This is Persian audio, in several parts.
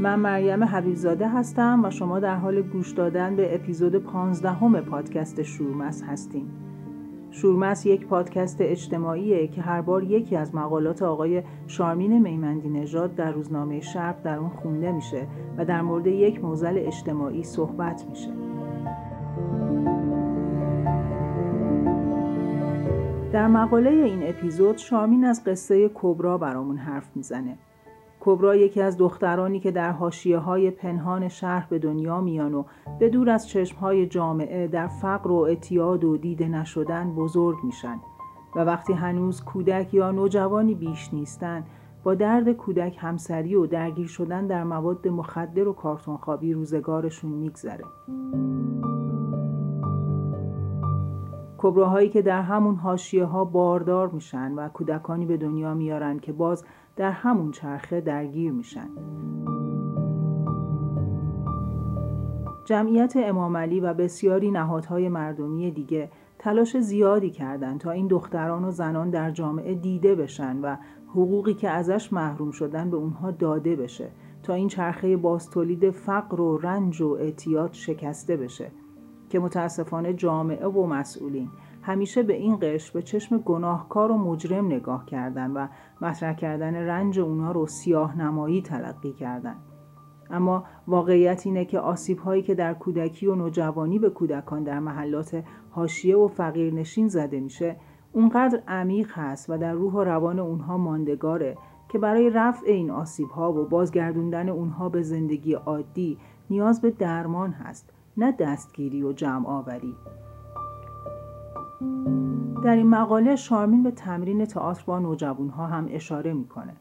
من مریم حبیبزاده هستم و شما در حال گوش دادن به اپیزود 15 همه پادکست شورمس هستیم. شورمس یک پادکست اجتماعیه که هر بار یکی از مقالات آقای شارمین میمندی نژاد در روزنامه شرق در اون خونده میشه و در مورد یک موزل اجتماعی صحبت میشه. در مقاله این اپیزود شارمین از قصه کبرا برامون حرف می‌زنه کبرا یکی از دخترانی که در حاشیه های پنهان شهر به دنیا میان و به دور از چشم های جامعه در فقر و اعتیاد و دیده نشدن بزرگ میشن و وقتی هنوز کودک یا نوجوانی بیش نیستن با درد کودک همسری و درگیر شدن در مواد مخدر و کارتون خوابی روزگارشون میگذره. کبراهایی که در همون حاشیه ها باردار میشن و کودکانی به دنیا میارن که باز در همون چرخه درگیر میشن. جمعیت امام علی و بسیاری نهادهای مردمی دیگه تلاش زیادی کردند تا این دختران و زنان در جامعه دیده بشن و حقوقی که ازش محروم شدن به اونها داده بشه تا این چرخه باستولید فقر و رنج و اعتیاد شکسته بشه که متاسفانه جامعه و مسئولین همیشه به این قش به چشم گناهکار و مجرم نگاه کردن و مطرح کردن رنج اونا رو سیاه نمایی تلقی کردن. اما واقعیت اینه که آسیب هایی که در کودکی و نوجوانی به کودکان در محلات حاشیه و فقیرنشین زده میشه اونقدر عمیق هست و در روح و روان اونها ماندگاره که برای رفع این آسیب ها و بازگردوندن اونها به زندگی عادی نیاز به درمان هست نه دستگیری و جمع آوری در این مقاله شارمین به تمرین تئاتر با نوجوانها هم اشاره می‌کنه.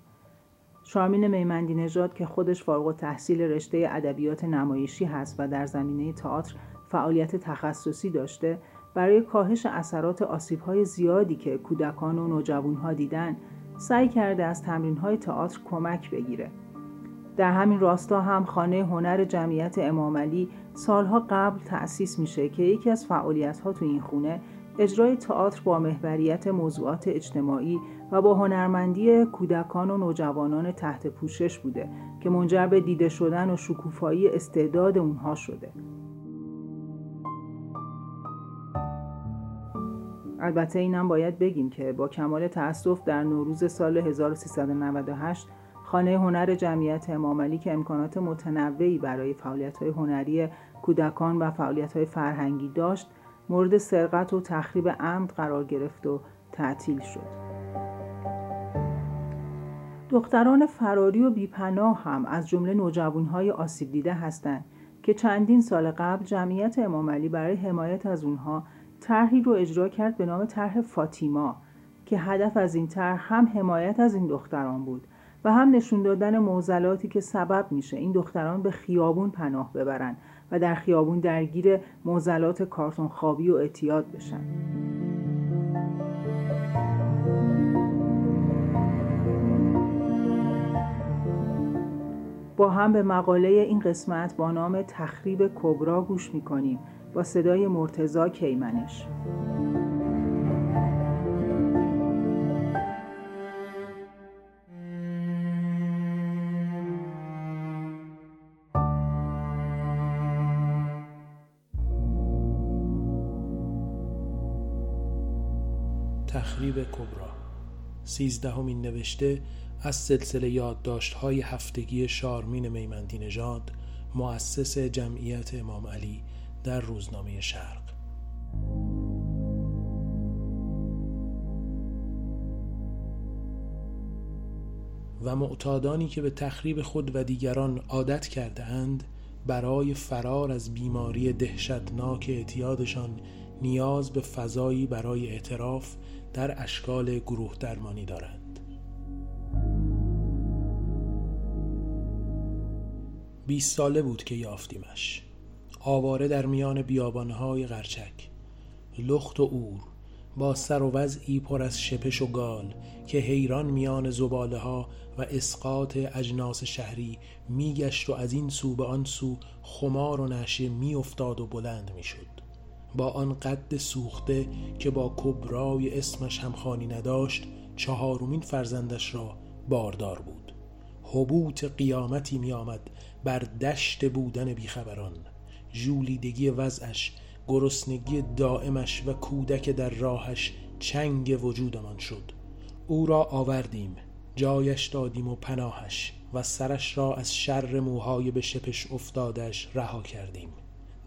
شارمین میمندی نژاد که خودش فارغ تحصیل رشته ادبیات نمایشی هست و در زمینه تئاتر فعالیت تخصصی داشته برای کاهش اثرات آسیبهای زیادی که کودکان و نوجوانها دیدن سعی کرده از تمرینهای تئاتر کمک بگیره در همین راستا هم خانه هنر جمعیت امامعلی سالها قبل تأسیس میشه که یکی از فعالیتها تو این خونه اجرای تئاتر با محوریت موضوعات اجتماعی و با هنرمندی کودکان و نوجوانان تحت پوشش بوده که منجر به دیده شدن و شکوفایی استعداد اونها شده. البته اینم باید بگیم که با کمال تأسف در نوروز سال 1398 خانه هنر جمعیت امامعلی که امکانات متنوعی برای فعالیت‌های هنری کودکان و فعالیت‌های فرهنگی داشت مورد سرقت و تخریب عمد قرار گرفت و تعطیل شد. دختران فراری و بیپناه هم از جمله نوجوانهای آسیب دیده هستند که چندین سال قبل جمعیت امامعلی برای حمایت از اونها طرحی رو اجرا کرد به نام طرح فاطیما که هدف از این طرح هم حمایت از این دختران بود و هم نشون دادن موزلاتی که سبب میشه این دختران به خیابون پناه ببرن و در خیابون درگیر موزلات کارتون خوابی و اعتیاد بشن. با هم به مقاله این قسمت با نام تخریب کبرا گوش می‌کنیم. با صدای مرتزا کیمنش. سیزدهمین نوشته از سلسله یادداشت های هفتگی شارمین میمندی نژاد مؤسس جمعیت امام علی در روزنامه شرق. و معتادانی که به تخریب خود و دیگران عادت کرده اند برای فرار از بیماری دهشتناک اعتیادشان نیاز به فضایی برای اعتراف در اشکال گروه درمانی دارند. بیست ساله بود که یافتیمش. آواره در میان بیابانهای غرچک. لخت و اور با سر و وضعی پر از شپش و گال که حیران میان زباله ها و اسقاط اجناس شهری میگشت و از این سو به آن سو خمار و نشه میافتاد و بلند می‌شد. با آن قد سوخته که با کبرای اسمش هم خانی نداشت چهارمین فرزندش را باردار بود. حبوط قیامتی می آمد بر دشت بودن بیخبران. جولیدگی وضعش گرسنگی دائمش و کودک در راهش چنگ وجودمان شد. او را آوردیم جایش دادیم و پناهش و سرش را از شر موهای به شپش افتادش رها کردیم.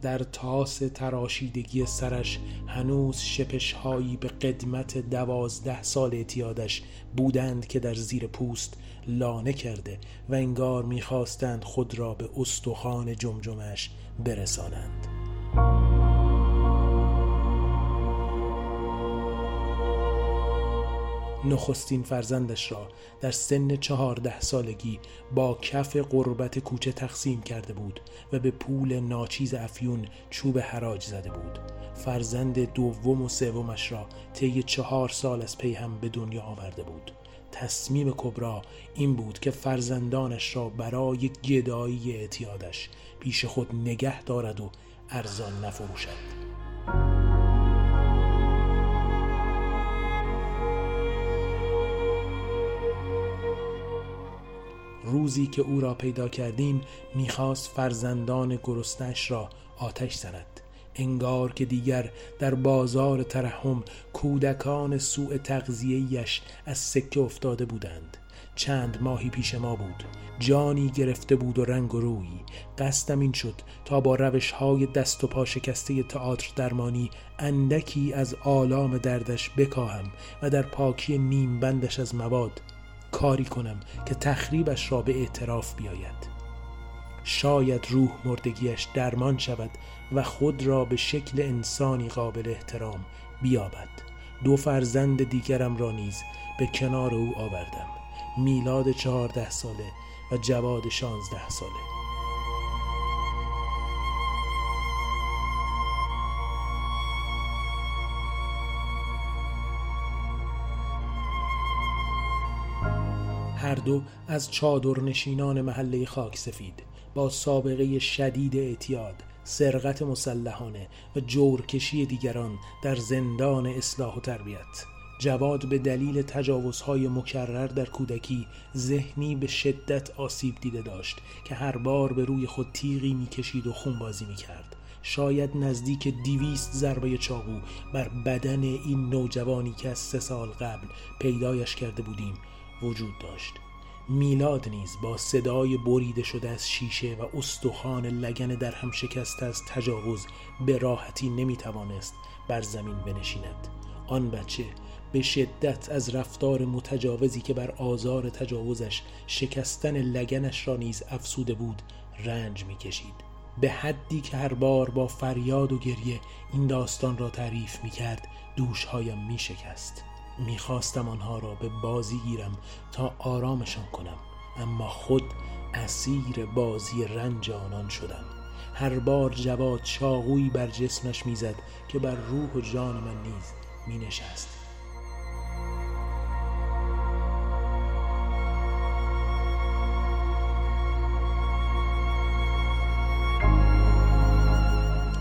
در تاس تراشیدگی سرش هنوز شپش هایی به قدمت دوازده سال اعتیادش بودند که در زیر پوست لانه کرده و انگار می‌خواستند خود را به استخوان جمجمش برسانند. نخستین فرزندش را در سن چهارده سالگی با کف قربت کوچه تقسیم کرده بود و به پول ناچیز افیون چوب حراج زده بود. فرزند دوم و سومش را طی چهار سال از پی هم به دنیا آورده بود. تصمیم کبرا این بود که فرزندانش را برای گدایی اعتیادش پیش خود نگه دارد و ارزان نفروشد. روزی که او را پیدا کردیم می‌خواست فرزندان گرستش را آتش زند. انگار که دیگر در بازار ترحم کودکان سوء تغذیهیش از سکه افتاده بودند. چند ماهی پیش ما بود. جانی گرفته بود و رنگ و روی. قصدم این شد تا با روش های دست و پا شکسته تئاتر درمانی اندکی از آلام دردش بکاهم و در پاکی نیم بندش از مواد کاری کنم که تخریبش را به اعتراف بیاید. شاید روح مردگیش درمان شود و خود را به شکل انسانی قابل احترام بیابد. دو فرزند دیگرم را نیز به کنار او آوردم. میلاد چهارده ساله و جواد شانزده ساله. هر دو از چادرنشینان محله خاک سفید با سابقه شدید اعتیاد سرقت مسلحانه و جورکشی دیگران در زندان اصلاح و تربیت. جواد به دلیل تجاوزهای مکرر در کودکی ذهنی به شدت آسیب دیده داشت که هر بار به روی خود تیغی می‌کشید و خونبازی می‌کرد. شاید نزدیک دیویست ضربه چاقو بر بدن این نوجوانی که از سه سال قبل پیدایش کرده بودیم. وجود داشت. میلاد نیز با صدای بریده شده از شیشه و استخوان لگن در هم شکسته از تجاوز به راحتی نمی‌توانست بر زمین بنشیند. آن بچه به شدت از رفتار متجاوزی که بر آزار تجاوزش شکستن لگنش را نیز افسوده بود رنج می‌کشید. به حدی که هر بار با فریاد و گریه این داستان را تعریف می‌کرد دوشهایم میشکست. می‌خواستم آنها را به بازی گیرم تا آرامشان کنم اما خود اسیر بازی رنج آنان شدم. هر بار جواد چاقویی بر جسمش می‌زد که بر روح و جان من نیز مینشست.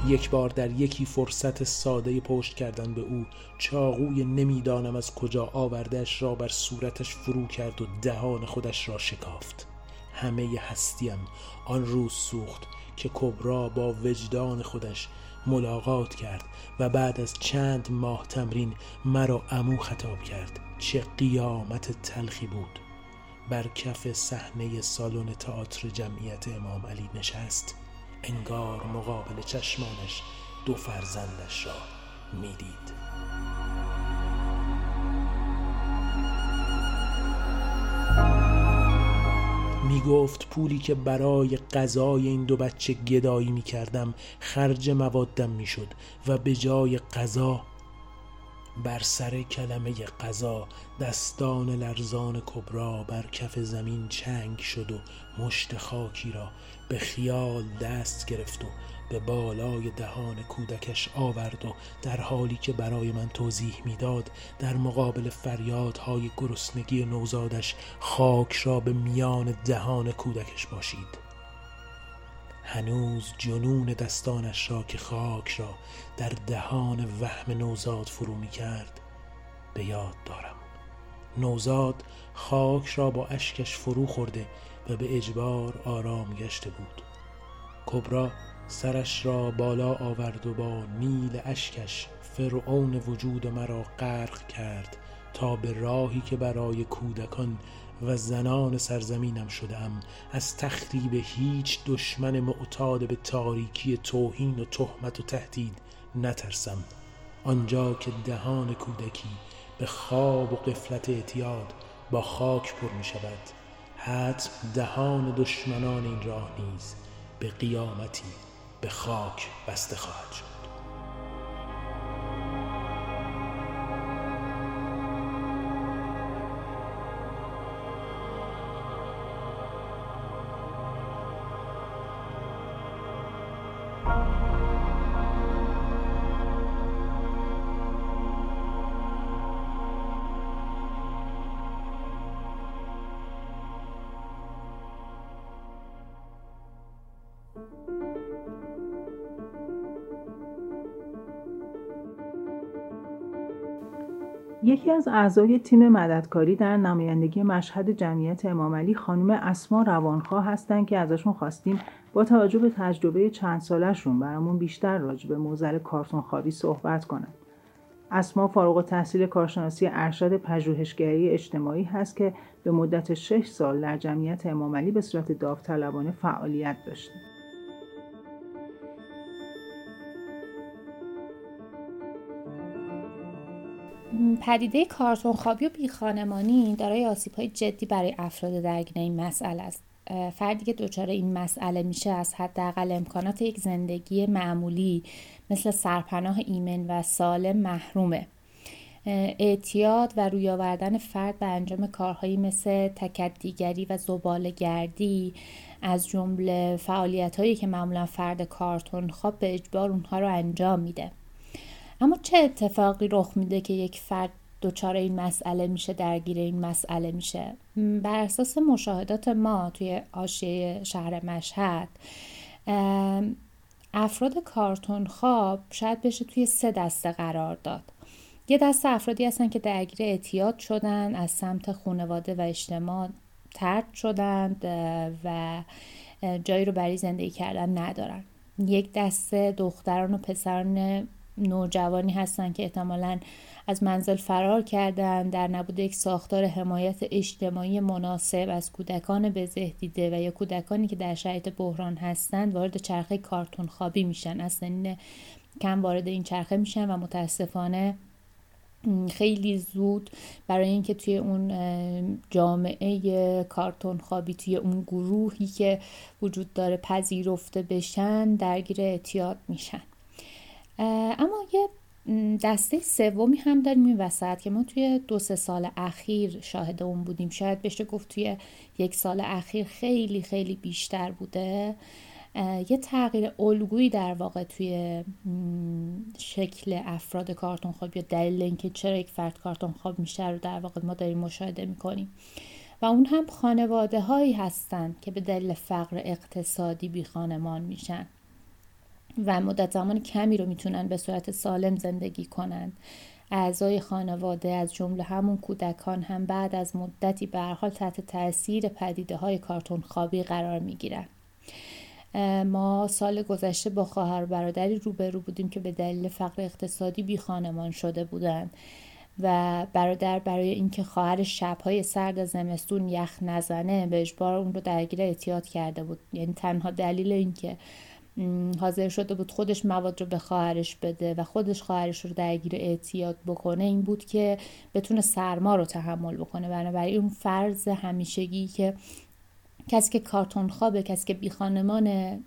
یک بار در یکی فرصت ساده پشت کردن به او چاقوی نمی‌دانم از کجا آوردهش را بر صورتش فرو کرد و دهان خودش را شکافت. همه هستیم آن روز سوخت که کبرا با وجدان خودش ملاقات کرد و بعد از چند ماه تمرین مرا امو خطاب کرد. چه قیامت تلخی بود! بر کف صحنه سالن تئاتر جمعیت امام علی نشست. انگار مقابل چشمانش دو فرزندش را می‌دید. می گفت پولی که برای غذای این دو بچه گدایی می کردم خرج موادم می شد و به جای غذا بر سر کلمه قضا دستان لرزان کبرا بر کف زمین چنگ شد و مشت خاکی را به خیال دست گرفت و به بالای دهان کودکش آورد و در حالی که برای من توضیح می‌داد در مقابل فریادهای گرسنگی نوزادش خاک را به میان دهان کودکش باشید. هنوز جنون دستانش را که خاک را در دهان وهم نوزاد فرو می کرد به یاد دارم. نوزاد خاک را با اشکش فرو خورده و به اجبار آرام گشته بود. کبرا سرش را بالا آورد و با نیل اشکش فرعون وجود مرا غرق کرد تا به راهی که برای کودکان و زنان سرزمینم شدم از تخریب هیچ دشمن معتاد به تاریکی توهین و تهمت و تهدید نترسم. آنجا که دهان کودکی به خواب و قفلت اعتیاد با خاک پر می شود حتم دهان دشمنان این راه نیز به قیامتی به خاک بسته خواهد شد. یکی از اعضای تیم مددکاری در نمایندگی مشهد جمعیت امام علی خانم اسما روانخواه هستند که ازشون خواستیم با توجه به تجربه چند سالشون برامون بیشتر راجع به موزل کارتون خوابی صحبت کنند. اسما فارغ تحصیل کارشناسی ارشد پژوهشگری اجتماعی هست که به مدت 6 سال در جمعیت امام علی به صورت داوطلبانه فعالیت داشته. پدیده کارتون خوابی و بیخانمانی دارای آسیب های جدی برای افراد درگیر این مسئله است. فردی که دچار این مسئله میشه از حداقل امکانات یک زندگی معمولی مثل سرپناه ایمن و سالم محرومه. اعتیاد و روی آوردن فرد به انجام کارهایی مثل تکدیگری و زباله گردی از جمله فعالیت هایی که معمولا فرد کارتون خواب به اجبار اونها رو انجام میده. اما چه اتفاقی رخ میده که یک فرد دچار این مسئله میشه درگیر این مسئله میشه؟ بر اساس مشاهدات ما توی آشیه شهر مشهد افراد کارتون خواب شاید بشه توی سه دسته قرار داد. یه دسته افرادی هستن که درگیر اعتیاد شدن از سمت خانواده و اجتماع ترد شدند و جایی رو برای زندگی کردن ندارن. یک دسته دختران و پسران نوجوانی هستند که احتمالا از منزل فرار کردن در نبود یک ساختار حمایت اجتماعی مناسب از کودکان به دیده و یا کودکانی که در شرایط بحران هستند وارد چرخه کارتون خوابی میشن. از سنین کم وارد این چرخه میشن و متاسفانه خیلی زود برای اینکه توی اون جامعه کارتون خوابی توی اون گروهی که وجود داره پذیرفته بشن درگیر اعتیاد میشن. اما یه دسته سومی هم داریم این وسط که ما توی دو سه سال اخیر شاهد اون بودیم. شاید بشه گفت توی یک سال اخیر خیلی خیلی بیشتر بوده. یه تغییر الگویی در واقع توی شکل افراد کارتون خواب یا دلیل اینکه چرا یک فرد کارتون خواب میشه رو در واقع ما داریم مشاهده می‌کنیم. و اون هم خانواده هایی هستن که به دلیل فقر اقتصادی بی خانمان میشن. و مدت زمان کمی رو می‌تونن به صورت سالم زندگی کنند اعضای خانواده از جمله همون کودکان هم بعد از مدتی به حال تحت تاثیر پدیده های کارتون خوابی قرار می‌گیرن. ما سال گذشته با خواهر برادری روبرو بودیم که به دلیل فقر اقتصادی بی خانمان شده بودند و برادر برای اینکه خواهر شبهای سرد زمستون یخ نزنه به اجبار اون رو درگیر اعتیاد کرده بود. یعنی تنها دلیل اینکه حاضر شده بود خودش مواد رو به خواهرش بده و خودش خواهرش رو درگیر اعتیاد بکنه این بود که بتونه سرما رو تحمل بکنه. بنابراین اون فرض همیشگی که کسی که کارتون خوابه کسی که بی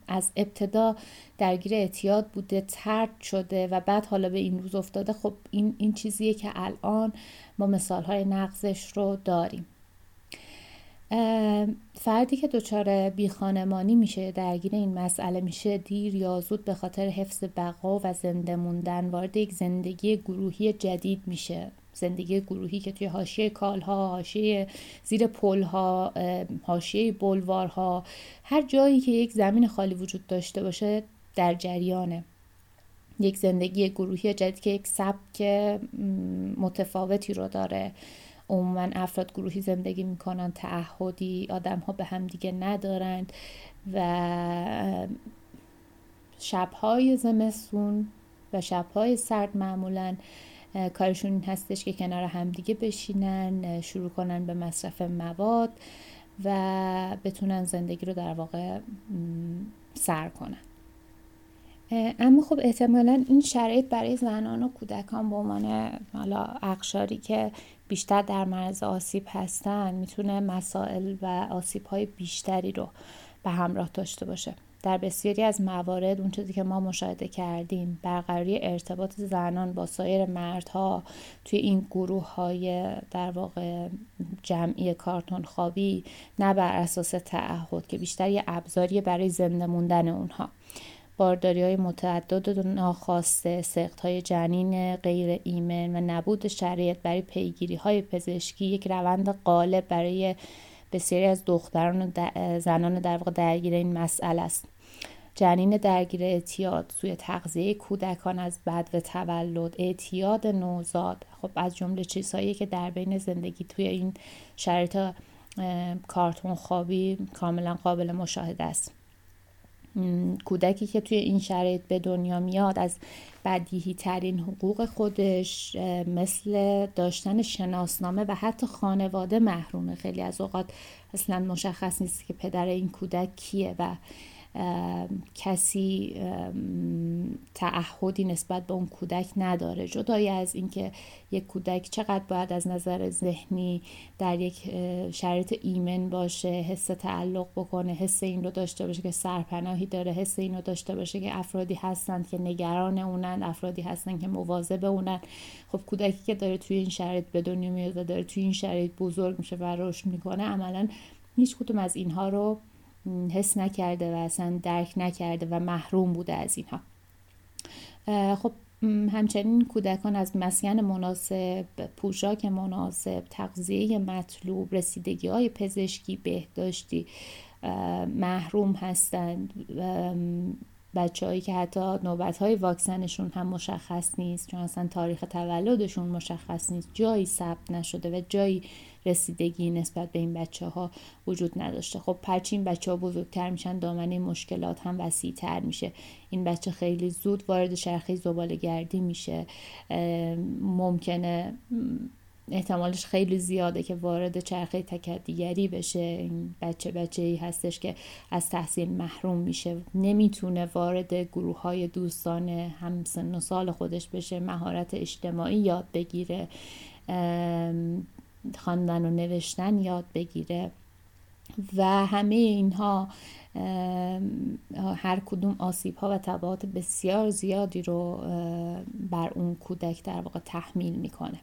از ابتدا درگیر اعتیاد بوده ترد شده و بعد حالا به این روز افتاده خب این, این چیزیه که الان ما مثال های نقضش رو داریم. فردی که دچار بیخانمانی میشه درگیر این مسئله میشه دیر یا زود به خاطر حفظ بقا و زنده موندن وارد یک زندگی گروهی جدید میشه. زندگی گروهی که توی حاشیه کالها حاشیه زیر پلها حاشیه بلوارها هر جایی که یک زمین خالی وجود داشته باشه در جریانه. یک زندگی گروهی جدید که یک سبک متفاوتی رو داره. عموما افراد گروهی زندگی می‌کنن تعهدی آدم ها به هم دیگه ندارند و شبهای زمستون و شبهای سرد معمولا کارشون این هستش که کنار همدیگه بشینن شروع کنن به مصرف مواد و بتونن زندگی رو در واقع سر کنن. اما خب احتمالا این شرایط برای زنان و کودکان به عنوان حالا اقشاری که بیشتر در مرز آسیب هستن می‌تونه مسائل و آسیب های بیشتری رو به همراه داشته باشه. در بسیاری از موارد اون چیزی که ما مشاهده کردیم برقراری ارتباط زنان با سایر مردها توی این گروه های در واقع جمعی کارتون خوابی نه بر اساس تعهد که بیشتر یه ابزاری برای زنده موندن اونها. بارداری های متعدد و ناخواسته سخت های جنین غیر ایمن و نبود شرایط برای پیگیری های پزشکی یک روند غالب برای بسیاری از دختران و زنان در واقع درگیر این مسئله است. جنین درگیر اعتیاد سوی تغذیه کودکان از بد و تولد اعتیاد نوزاد. خب از جمله چیزهایی که در بین زندگی توی این شرایط کارتون خوابی کاملا قابل مشاهده است. کودکی که توی این شرایط به دنیا میاد از بدیهی ترین حقوق خودش مثل داشتن شناسنامه و حتی خانواده محرومه. خیلی از اوقات اصلا مشخص نیست که پدر این کودک کیه و کسی تعهدی نسبت به اون کودک نداره. جدای از اینکه یک کودک چقدر باید از نظر ذهنی در یک شرایط ایمن باشه حس تعلق بکنه حس این رو داشته باشه که سرپناهی داره حس این رو داشته باشه که افرادی هستند که نگران اونن افرادی هستند که مواظب اونن خب کودکی که داره توی این شرایط به دنیا میاد و داره توی این شرایط بزرگ میشه و رشد می‌کنه عملا هیچ کدوم از اینها رو حس نکرده و اصلا درک نکرده و محروم بوده از اینها. خب همچنین کودکان از مسکن مناسب پوشاک مناسب تغذیه مطلوب رسیدگی های پزشکی بهداشتی محروم هستند. بچههایی که حتی نوبت های واکسنشون هم مشخص نیست چون اصلا تاریخ تولدشون مشخص نیست. جایی ثبت نشده و جایی رسیدگی نسبت به این بچه ها وجود نداشته. خب پرچی این بچه ها بزرگتر میشن دامنه مشکلات هم وسیع تر میشه. این بچه خیلی زود وارد شرخه زباله گردی میشه ممکنه احتمالش خیلی زیاده که وارد چرخه تکدیگری بشه. این بچه بچه ای هستش که از تحصیل محروم میشه. نمی‌تونه وارد گروه های دوستان هم سن و سال خودش بشه مهارت اجتماعی یاد بگیره. خواندن و نوشتن یاد بگیره. و همه اینها هر کدوم آسیب ها و تبعات بسیار زیادی رو بر اون کودک در واقع تحمیل می‌کنه.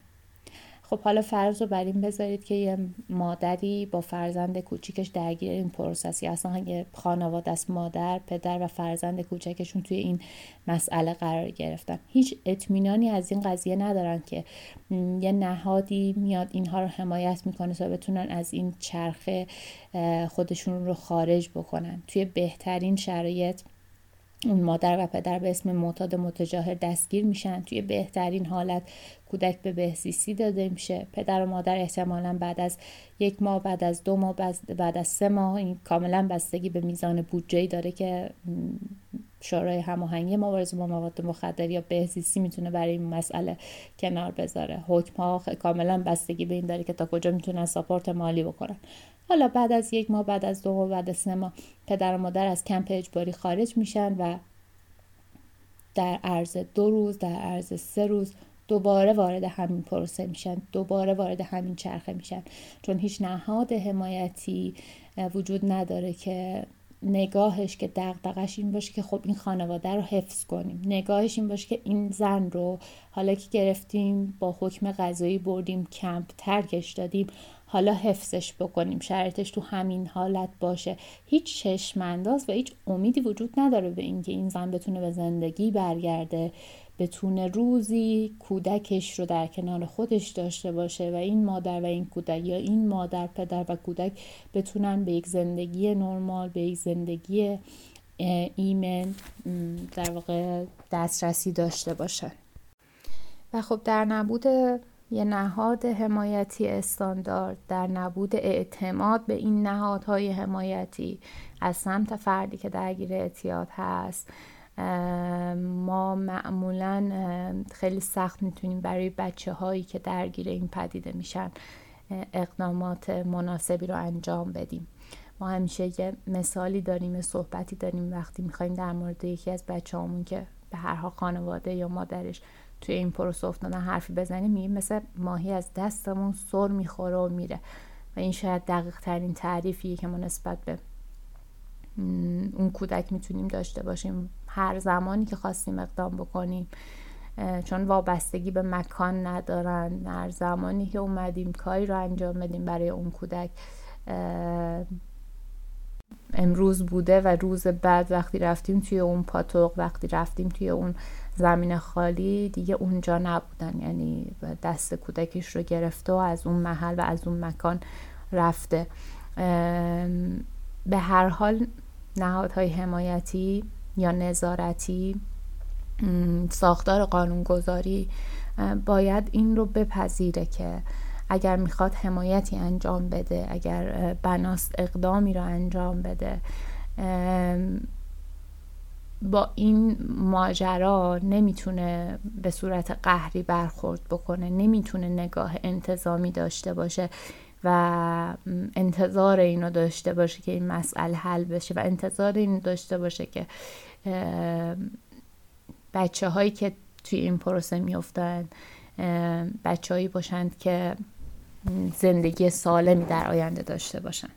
خب حالا فرض رو بر این بذارید که یه مادری با فرزند کوچیکش درگیر این پروسسی اصلا اگه خانواده است مادر پدر و فرزند کوچکشون توی این مسئله قرار گرفتن. هیچ اطمینانی از این قضیه ندارن که یه نهادی میاد اینها رو حمایت می‌کنه تا بتونن از این چرخه خودشون رو خارج بکنن. توی بهترین شرایط اون مادر و پدر به اسم معتاد متجاهر دستگیر میشن. توی بهترین حالت کودک به بهزیستی داده میشه. پدر و مادر احتمالا بعد از یک ماه بعد از دو ماه بعد از سه ماه این کاملا بستگی به میزان بودجه داره که شورای هماهنگی مبارزه با مواد مخدر یا بهزیستی می‌تونه برای این مسئله کنار بذاره. حکم ها کاملا بستگی به این داره که تا کجا می‌تونن ساپورت مالی بکنن. حالا بعد از یک ماه بعد از دو ماه بعد از سه ماه پدر و مادر از کمپ اجباری خارج میشن و در عرض دو روز در عرض سه روز دوباره وارد همین پروسه میشن. دوباره وارد همین چرخه میشن. چون هیچ نهاد حمایتی وجود نداره که نگاهش که دقدقش این باشه که خب این خانواده رو حفظ کنیم. نگاهش این باشه که این زن رو حالا که گرفتیم با حکم قضایی بردیم کمپ ترکش دادیم حالا حفظش بکنیم. شرطش تو همین حالت باشه. هیچ چشمانداز و هیچ امیدی وجود نداره به اینکه این زن بتونه به زندگی برگرده. بتونه روزی کودکش رو در کنار خودش داشته باشه و این مادر و این کودک یا این مادر پدر و کودک بتونن به یک زندگی نرمال به یک زندگی ایمن در واقع دسترسی داشته باشن. و خب در نبود یه نهاد حمایتی استاندارد در نبود اعتماد به این نهادهای حمایتی از سمت فردی که درگیر اعتیاد هست ما معمولا خیلی سخت می‌تونیم برای بچه هایی که درگیر این پدیده میشن اقدامات مناسبی رو انجام بدیم. ما همیشه یه مثالی داریم صحبتی داریم وقتی می‌خوایم در مورد یکی از بچه همون که به هر حال خانواده یا مادرش توی این پروسه افتادن حرفی بزنیم میگیم مثل ماهی از دستمون سر می‌خوره و میره. و این شاید دقیق ترین تعریفیه که ما نسبت به اون کودک می‌تونیم داشته باشیم. هر زمانی که خواستیم اقدام بکنیم چون وابستگی به مکان ندارن هر زمانی که اومدیم کاری رو انجام بدیم برای اون کودک امروز بوده و روز بعد وقتی رفتیم توی اون پاتوق وقتی رفتیم توی اون زمین خالی دیگه اونجا نبودن. یعنی دست کودکش رو گرفته و از اون محل و از اون مکان رفته. به هر حال نهادهای حمایتی یا نظارتی ساختار قانونگذاری باید این رو بپذیره که اگر می‌خواد حمایتی انجام بده اگر بناست اقدامی رو انجام بده با این ماجرا نمی‌تونه به صورت قهری برخورد بکنه نمی‌تونه نگاه انتظامی داشته باشه. و انتظار اینو داشته باشه که این مسئله حل بشه و انتظار اینو داشته باشه که بچه هایی که توی این پروسه میفتن بچه هایی باشند که زندگی سالمی در آینده داشته باشند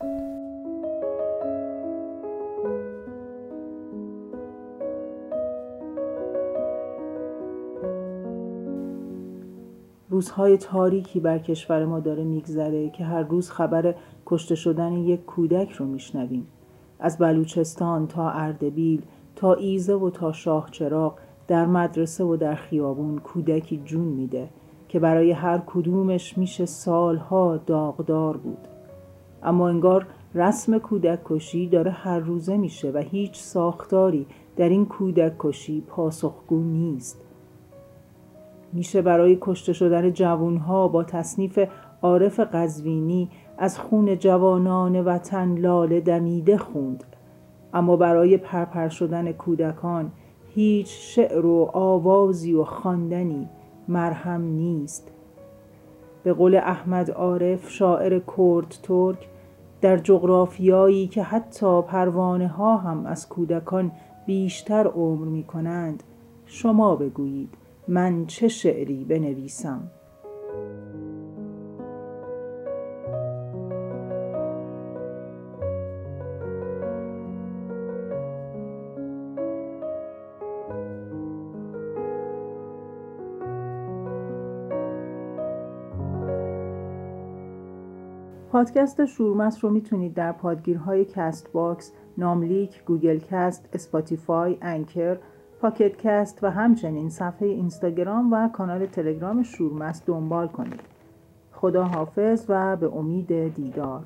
روزهای تاریکی بر کشور ما داره میگذره که هر روز خبر کشته شدن یک کودک رو میشنویم. از بلوچستان تا اردبیل تا ایزه و تا شاه چراغ در مدرسه و در خیابون کودکی جون میده که برای هر کدومش میشه سالها داغدار بود. اما انگار رسم کودک کشی داره هر روزه میشه و هیچ ساختاری در این کودک کشی پاسخگو نیست. میشه برای کشته شدن جوانها با تصنیف عارف قزوینی از خون جوانان وطن لاله دمیده خوند. اما برای پرپر شدن کودکان هیچ شعر و آوازی و خواندنی مرهم نیست. به قول احمد عارف شاعر کرد ترک در جغرافیایی که حتی پروانه ها هم از کودکان بیشتر عمر می کنند شما بگویید. من چه شعری بنویسم؟ پادکست شورمست رو می‌تونید در پادگیرهای Castbox، ناملیک، Google Cast، Spotify، Anchor، Pocket Casts و همچنین صفحه اینستاگرام و کانال تلگرام شورمست دنبال کنید. خدا حافظ و به امید دیدار